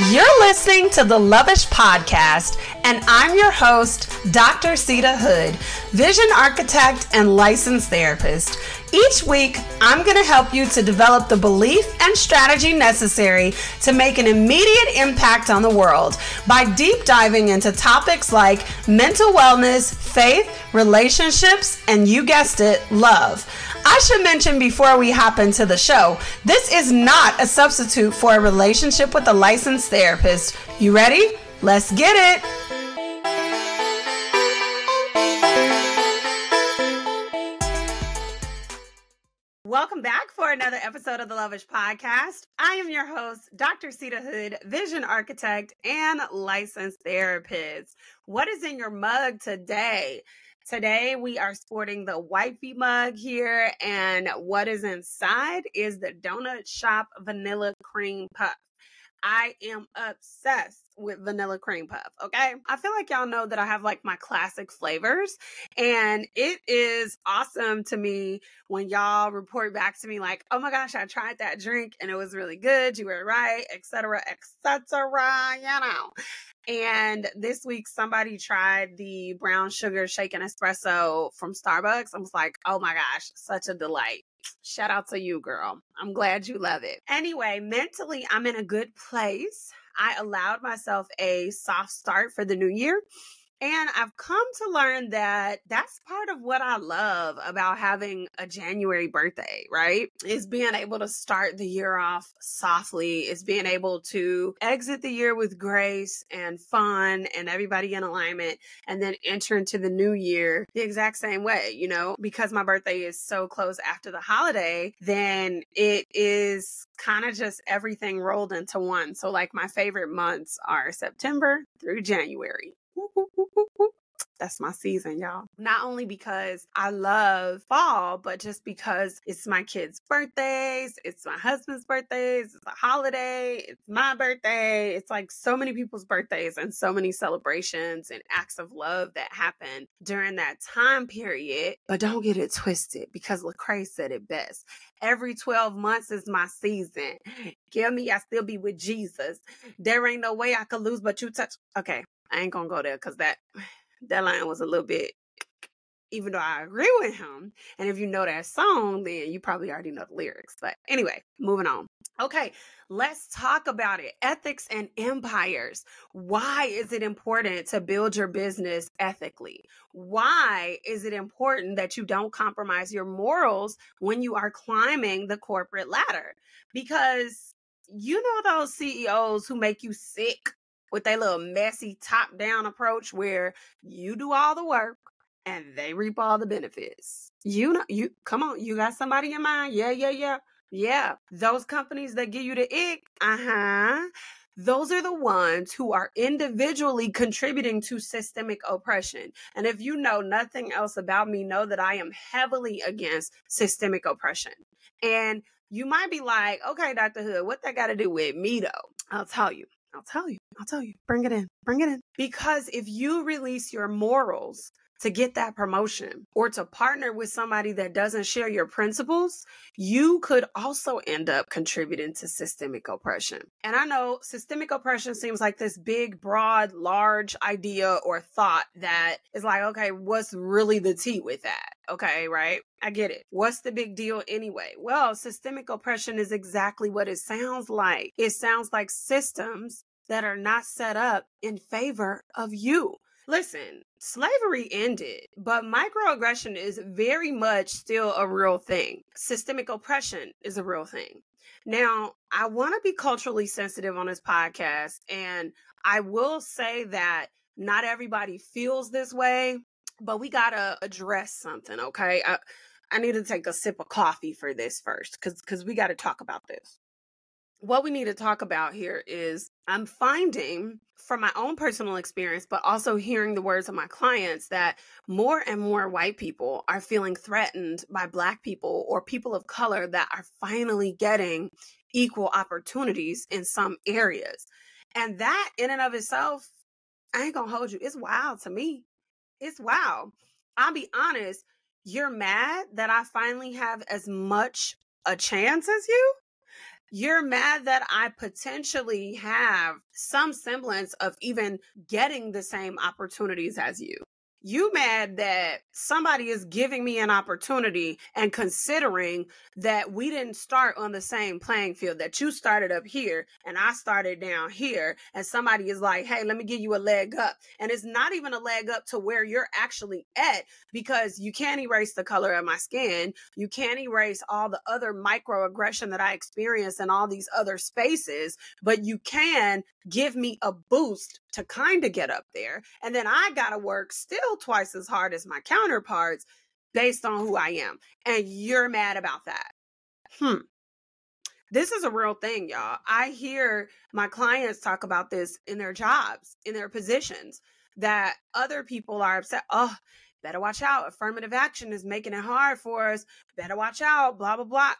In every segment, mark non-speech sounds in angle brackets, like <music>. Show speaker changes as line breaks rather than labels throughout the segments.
You're listening to the Lovish Podcast, and I'm your host, Dr. Seida Hood, vision architect and licensed therapist. Each week, I'm going to help you to develop the belief and strategy necessary to make an immediate impact on the world by deep diving into topics like mental wellness, faith, relationships, and you guessed it, love. I should mention before we hop into the show, this is not a substitute for a relationship with a licensed therapist. You ready? Let's get it. Welcome back for another episode of the Lovish Podcast. I am your host, Dr. Seida Hood, vision architect and licensed therapist. What is in your mug today? Today we are sporting the wifey mug here, and what is inside is the Donut Shop Vanilla Cream Puff. I am obsessed with vanilla cream puff. Okay. I feel like y'all know that I have like my classic flavors, and it is awesome to me when y'all report back to me, like, oh my gosh, I tried that drink and it was really good. You were right, etc., etc. You know. And this week, somebody tried the brown sugar shaken espresso from Starbucks. I was like, oh my gosh, such a delight. Shout out to you, girl. I'm glad you love it. Anyway, mentally, I'm in a good place. I allowed myself a soft start for the new year. And I've come to learn that that's part of what I love about having a January birthday, right? Is being able to start the year off softly, is being able to exit the year with grace and fun and everybody in alignment, and then enter into the new year the exact same way, you know? Because my birthday is so close after the holiday, then it is kind of just everything rolled into one. So, like, my favorite months are September through January. That's my season, y'all. Not only because I love fall, but just because it's my kids' birthdays, it's my husband's birthdays, it's a holiday, it's my birthday. It's like so many people's birthdays and so many celebrations and acts of love that happen during that time period. But don't get it twisted because Lecrae said it best. Every 12 months is my season. Give me, I still be with Jesus. There ain't no way I could lose, but you touch. Okay, I ain't gonna go there because that <sighs> that line was a little bit even though I agree with him. And if you know that song, then you probably already know the lyrics. But anyway, moving on. Okay, let's talk about it. Ethics and empires. Why is it important to build your business ethically? Why is it important that you don't compromise your morals when you are climbing the corporate ladder? Because you know those CEOs who make you sick with their little messy top down approach where you do all the work and they reap all the benefits. You know, you come on, you got somebody in mind? Yeah, yeah, yeah. Yeah. Those companies that give you the ick, uh-huh. Those are the ones who are individually contributing to systemic oppression. And if you know nothing else about me, know that I am heavily against systemic oppression. And you might be like, okay, Dr. Hood, what that got to do with me though? I'll tell you. I'll tell you. I'll tell you. Bring it in. Bring it in. Because if you release your morals to get that promotion or to partner with somebody that doesn't share your principles, you could also end up contributing to systemic oppression. And I know systemic oppression seems like this big, broad, large idea or thought that is like, okay, what's really the tea with that? Okay, right? I get it. What's the big deal anyway? Well, systemic oppression is exactly what it sounds like. It sounds like systems that are not set up in favor of you. Listen, slavery ended, but microaggression is very much still a real thing. Systemic oppression is a real thing. Now, I want to be culturally sensitive on this podcast, and I will say that not everybody feels this way, but we got to address something, okay? I, I need to take a sip of coffee for this first because because we got to talk about this what we need to talk about here is I'm finding from my own personal experience, but also hearing the words of my clients that more and more white people are feeling threatened by Black people or people of color that are finally getting equal opportunities in some areas. And that, in and of itself, I ain't gonna hold you. It's wild to me. It's wild. I'll be honest, you're mad that I finally have as much a chance as you You're mad that I potentially have some semblance of even getting the same opportunities as you you mad that somebody is giving me an opportunity and considering that we didn't start on the same playing field that you started up here and I started down here and somebody is like hey let me give you a leg up. And it's not even a leg up to where you're actually at because you can't erase the color of my skin. You can't erase all the other microaggression that I experience in all these other spaces but you can give me a boost to kind of get up there. And then I got to work still twice as hard as my counterparts based on who I am. And you're mad about that. Hmm. This is a real thing, y'all. I hear my clients talk about this in their jobs, in their positions, that other people are upset. Oh, better watch out. Affirmative action is making it hard for us. Better watch out. Blah, blah, blah.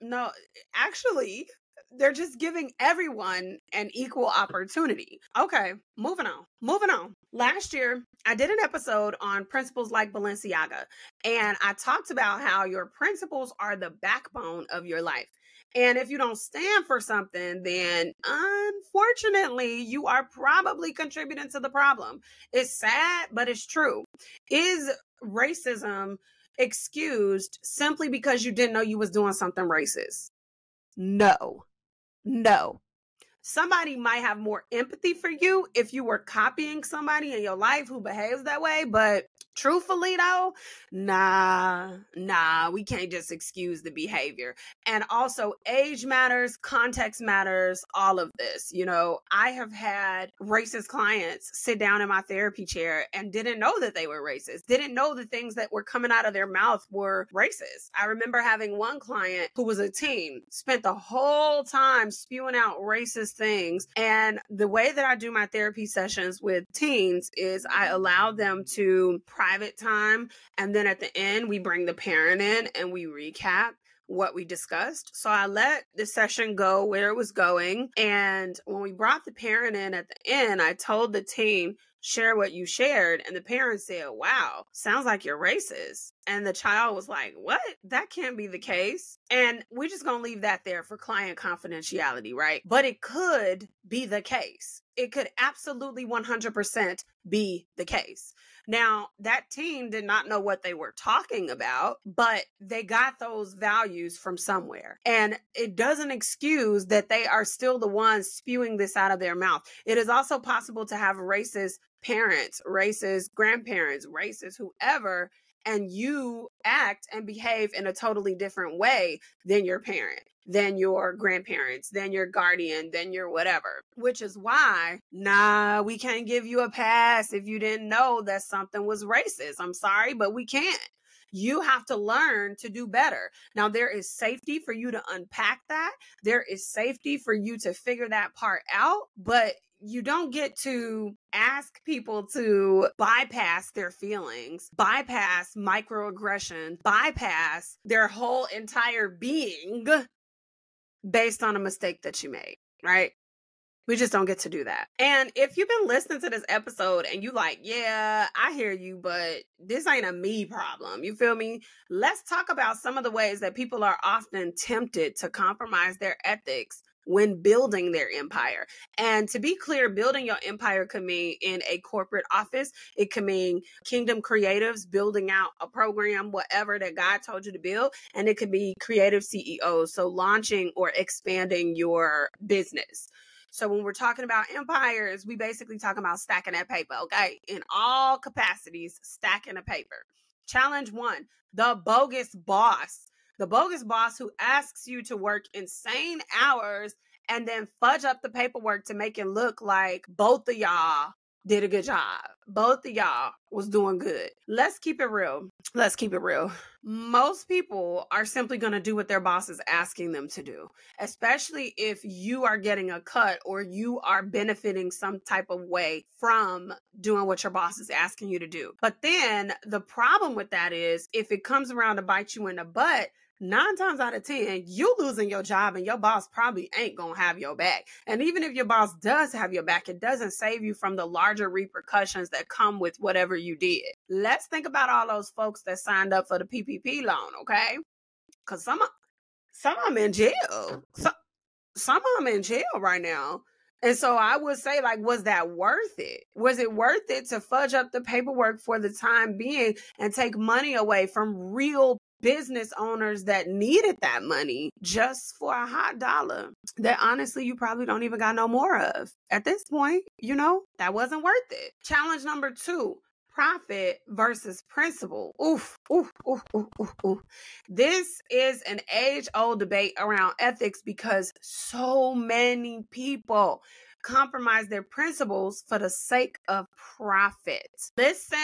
No, actually, they're just giving everyone an equal opportunity. Okay, moving on. Moving on. Last year, I did an episode on principles like Balenciaga, and I talked about how your principles are the backbone of your life. And if you don't stand for something, then unfortunately, you are probably contributing to the problem. It's sad, but it's true. Is racism excused simply because you didn't know you was doing something racist? No. No. Somebody might have more empathy for you if you were copying somebody in your life who behaves that way, but truthfully though, nah, nah, we can't just excuse the behavior. And also, age matters, context matters, all of this. You know, I have had racist clients sit down in my therapy chair and didn't know that they were racist, didn't know the things that were coming out of their mouth were racist. I remember having one client who was a teen, spent the whole time spewing out racist things. And the way that I do my therapy sessions with teens is I allow them to private time. And then at the end, we bring the parent in and we recap what we discussed. So I let the session go where it was going. And when we brought the parent in at the end, I told the team, share what you shared. And the parent said, wow, sounds like you're racist. And the child was like, what? That can't be the case. And we're just going to leave that there for client confidentiality, right? But it could be the case. It could absolutely 100% be the case. Now, that team did not know what they were talking about, but they got those values from somewhere. And it doesn't excuse that they are still the ones spewing this out of their mouth. It is also possible to have racist parents, racist grandparents, racist whoever, and you act and behave in a totally different way than your parent than your grandparents, than your guardian, than your whatever. Which is why, nah, we can't give you a pass if you didn't know that something was racist. I'm sorry, but we can't. You have to learn to do better. Now, there is safety for you to unpack that. There is safety for you to figure that part out, but you don't get to ask people to bypass their feelings, bypass microaggression, bypass their whole entire being based on a mistake that you made, right? We just don't get to do that. And if you've been listening to this episode and you like, yeah, I hear you, but this ain't a me problem. You feel me? Let's talk about some of the ways that people are often tempted to compromise their ethics when building their empire. And to be clear, building your empire could mean in a corporate office, it could mean Kingdom Creatives building out a program, whatever that God told you to build. And it could be creative CEOs, so launching or expanding your business. So when we're talking about empires, we basically talking about stacking that paper, okay? In all capacities, stacking a paper. Challenge one, the bogus boss the bogus boss who asks you to work insane hours and then fudge up the paperwork to make it look like both of y'all did a good job. Both of y'all was doing good. Let's keep it real. Let's keep it real. Most people are simply going to do what their boss is asking them to do, especially if you are getting a cut or you are benefiting some type of way from doing what your boss is asking you to do. But then the problem with that is if it comes around to bite you in the butt, nine times out of ten, you losing your job and your boss probably ain't gonna have your back. And even if your boss does have your back, it doesn't save you from the larger repercussions that come with whatever you did. Let's think about all those folks that signed up for the PPP loan, okay? Because some some of them in jail. So, some of them in jail right now. And so I would say, like, was that worth it? Was it worth it to fudge up the paperwork for the time being and take money away from real business owners that needed that money just for a hot dollar that honestly you probably don't even got no more of at this point? You know, that wasn't worth it. Challenge number two profit versus principle. Oof, oof, oof, oof, oof, oof. This is an age old debate around ethics because so many people compromise their principles for the sake of profit. Listen,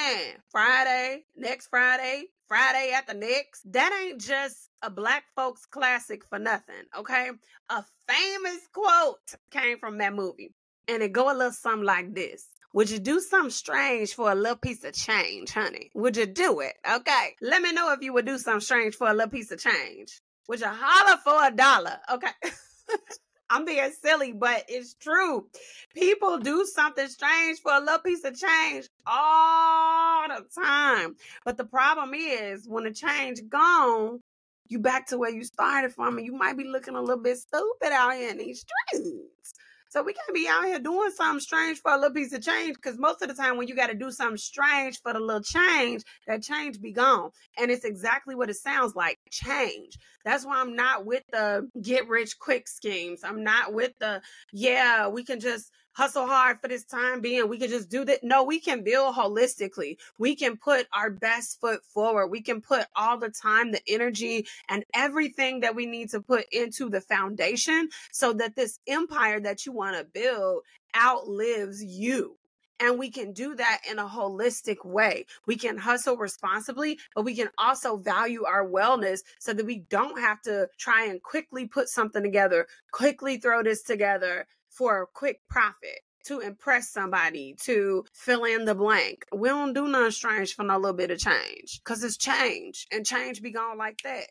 Friday, next Friday, Friday After Next, that ain't just a black folks classic for nothing, okay? A famous quote came from that movie. And it go a little something like this. Would you do something strange for a little piece of change, honey? Would you do it? Okay. Let me know if you would do something strange for a little piece of change. Would you holler for a dollar? Okay. <laughs> I'm being silly, but it's true. People do something strange for a little piece of change all the time. But the problem is when the change gone, you back to where you started from and you might be looking a little bit stupid out here in these streets. So we can't be out here doing something strange for a little piece of change because most of the time when you got to do something strange for the little change, that change be gone. And it's exactly what it sounds like change. That's why I'm not with the get rich quick schemes. I'm not with the, yeah, we can just hustle hard for this time being. We can just do that. No, we can build holistically. We can put our best foot forward. We can put all the time, the energy, and everything that we need to put into the foundation so that this empire that you want to build outlives you. And we can do that in a holistic way. We can hustle responsibly, but we can also value our wellness so that we don't have to try and quickly put something together, quickly throw this together, for a quick profit to impress somebody, to fill in the blank. We don't do nothing strange for no little bit of change because it's change and change be gone like that.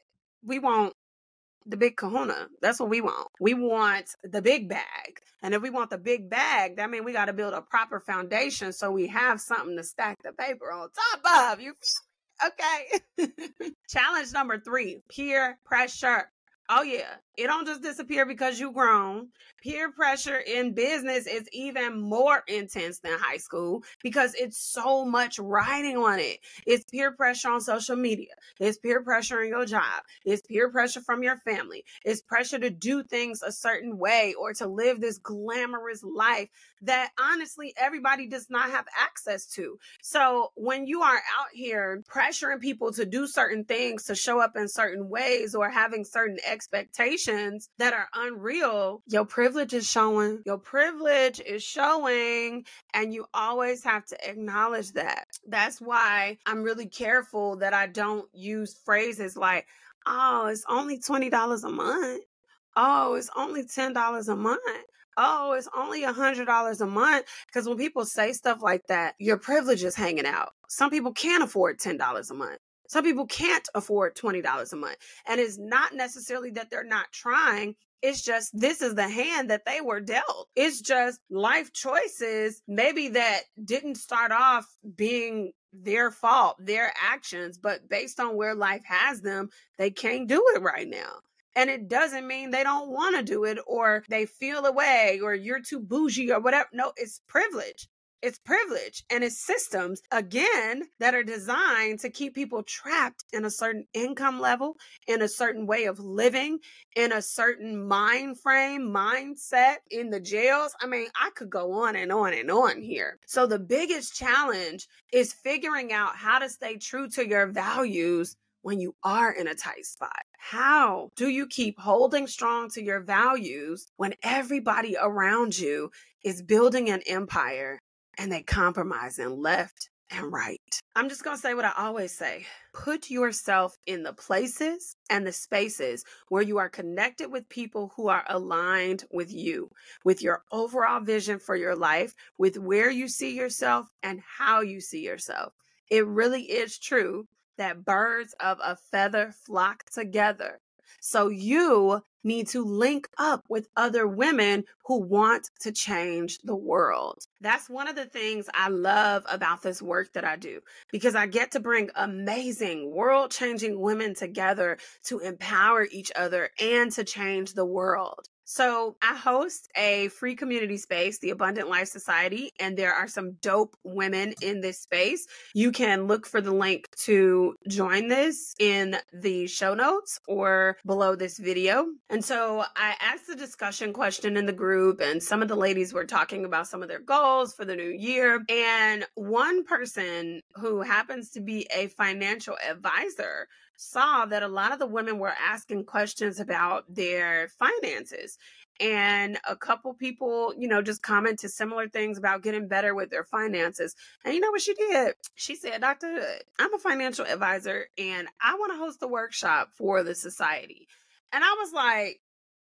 We want the big kahuna. That's what we want. We want the big bag. And if we want the big bag, that means we got to build a proper foundation so we have something to stack the paper on top of. You okay? <laughs> Challenge number three peer pressure. Oh yeah, it don't just disappear because you grown. Peer pressure in business is even more intense than high school because it's so much riding on it. It's peer pressure on social media. It's peer pressure in your job. It's peer pressure from your family. It's pressure to do things a certain way or to live this glamorous life that honestly everybody does not have access to. So when you are out here pressuring people to do certain things, to show up in certain ways or having certain expectations, expectations that are unreal, your privilege is showing. Your privilege is showing, and you always have to acknowledge that. That's why I'm really careful that I don't use phrases like, oh, it's only $20 a month. Oh, it's only $10 a month oh, it's only a hundred dollars a month. Because when people say stuff like that, your privilege is hanging out. Some people can't afford ten dollars a month. Some people can't afford $20 a month. And it's not necessarily that they're not trying. It's just this is the hand that they were dealt. It's just life choices, maybe that didn't start off being their fault, their actions, but based on where life has them, they can't do it right now. And it doesn't mean they don't want to do it or they feel away or you're too bougie or whatever. No, it's privilege. It's privilege and it's systems, again, that are designed to keep people trapped in a certain income level, in a certain way of living, in a certain mind frame, mindset, in the jails. I mean, I could go on and on and on here. So the biggest challenge is figuring out how to stay true to your values when you are in a tight spot? How do you keep holding strong to your values when everybody around you is building an empire and they compromising left and right. I'm just going to say what I always say. Put yourself in the places and the spaces where you are connected with people who are aligned with you, with your overall vision for your life, with where you see yourself and how you see yourself. It really is true that birds of a feather flock together. So you need to link up with other women who want to change the world. That's one of the things I love about this work that I do because I get to bring amazing, world changing women together to empower each other and to change the world. So, I host a free community space, the Abundant Life Society, and there are some dope women in this space. You can look for the link to join this in the show notes or below this video. And so, I asked the discussion question in the group, and some of the ladies were talking about some of their goals for the new year. And one person who happens to be a financial advisor saw that a lot of the women were asking questions about their finances. And a couple people, you know, just commented similar things about getting better with their finances. And you know what she did? She said, Dr. I'm a financial advisor and I want to host a workshop for the society. And I was like,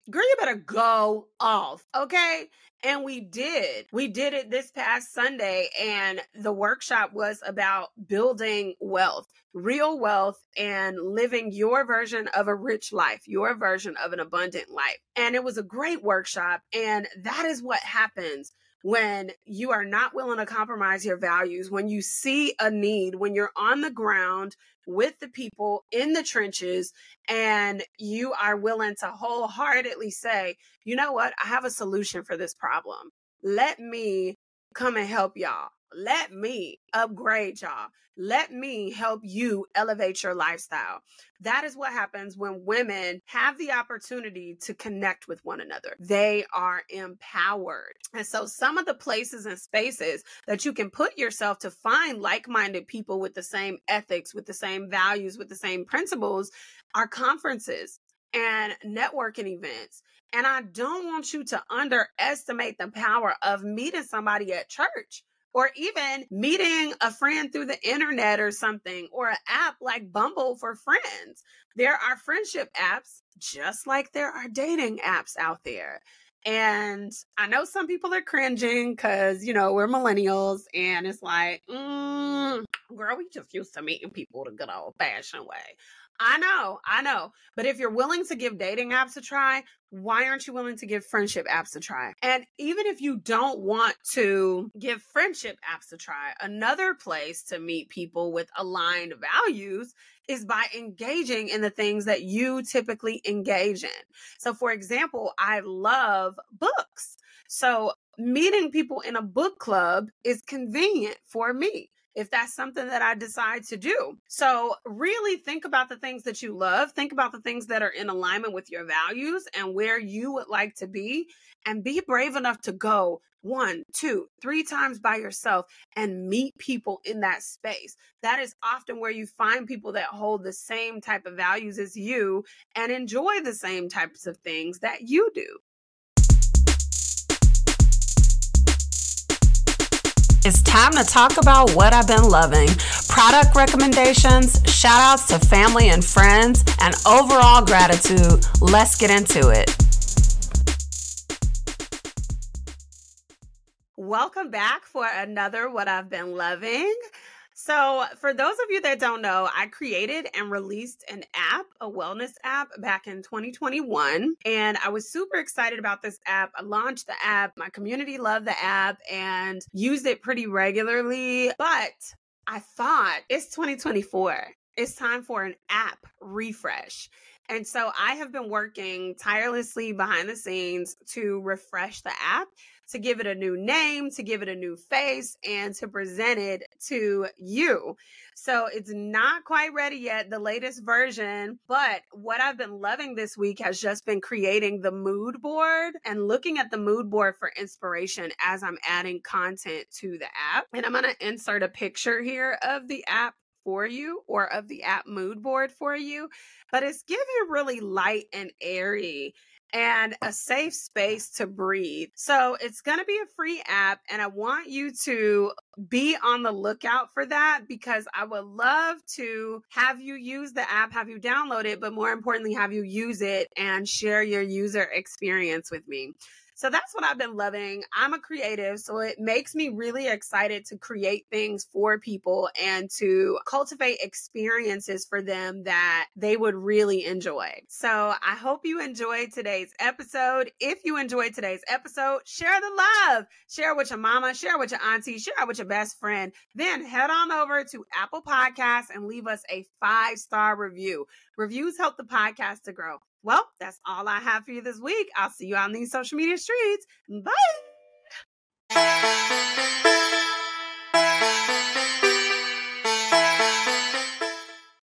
girl, you better go off, okay? And we did. We did it this past Sunday, and the workshop was about building wealth, real wealth, and living your version of a rich life, your version of an abundant life. And it was a great workshop. And that is what happens when you are not willing to compromise your values, when you see a need, when you're on the ground with the people in the trenches and you are willing to wholeheartedly say, you know what, I have a solution for this problem. Let me come and help y'all. Let me upgrade y'all. Let me help you elevate your lifestyle. That is what happens when women have the opportunity to connect with one another. They are empowered. And so, some of the places and spaces that you can put yourself to find like minded people with the same ethics, with the same values, with the same principles are conferences and networking events. And I don't want you to underestimate the power of meeting somebody at church or even meeting a friend through the internet or something, or an app like Bumble for friends. There are friendship apps just like there are dating apps out there. And I know some people are cringing because, you know, we're millennials and it's like, mm, girl, we just used to meeting people the good old fashioned way. I know, I know. But if you're willing to give dating apps a try, why aren't you willing to give friendship apps a try? And even if you don't want to give friendship apps a try, another place to meet people with aligned values is by engaging in the things that you typically engage in. So, for example, I love books. So, meeting people in a book club is convenient for me if that's something that I decide to do. So, really think about the things that you love, think about the things that are in alignment with your values and where you would like to be, and be brave enough to go one, two, three times by yourself and meet people in that space. That is often where you find people that hold the same type of values as you and enjoy the same types of things that you do. It's time to talk about what I've been loving product recommendations, shout outs to family and friends, and overall gratitude. Let's get into it. Welcome back for another What I've Been Loving. So, for those of you that don't know, I created and released an app, a wellness app, back in 2021. And I was super excited about this app. I launched the app, my community loved the app and used it pretty regularly. But I thought it's 2024. It's time for an app refresh. And so I have been working tirelessly behind the scenes to refresh the app to give it a new name, to give it a new face, and to present it to you. So it's not quite ready yet, the latest version. But what I've been loving this week has just been creating the mood board and looking at the mood board for inspiration as I'm adding content to the app. And I'm going to insert a picture here of the app for you or of the app mood board for you, but it's giving really light and airy and a safe space to breathe. So it's going to be a free app, and I want you to be on the lookout for that because I would love to have you use the app, have you download it, but more importantly, have you use it and share your user experience with me. So that's what I've been loving. I'm a creative, so it makes me really excited to create things for people and to cultivate experiences for them that they would really enjoy. So I hope you enjoyed today's episode. If you enjoyed today's episode, share the love. Share with your mama, share with your auntie, share with your best friend. Then head on over to Apple Podcasts and leave us a five star review. Reviews help the podcast to grow. Well, that's all I have for you this week. I'll see you on these social media streets. Bye.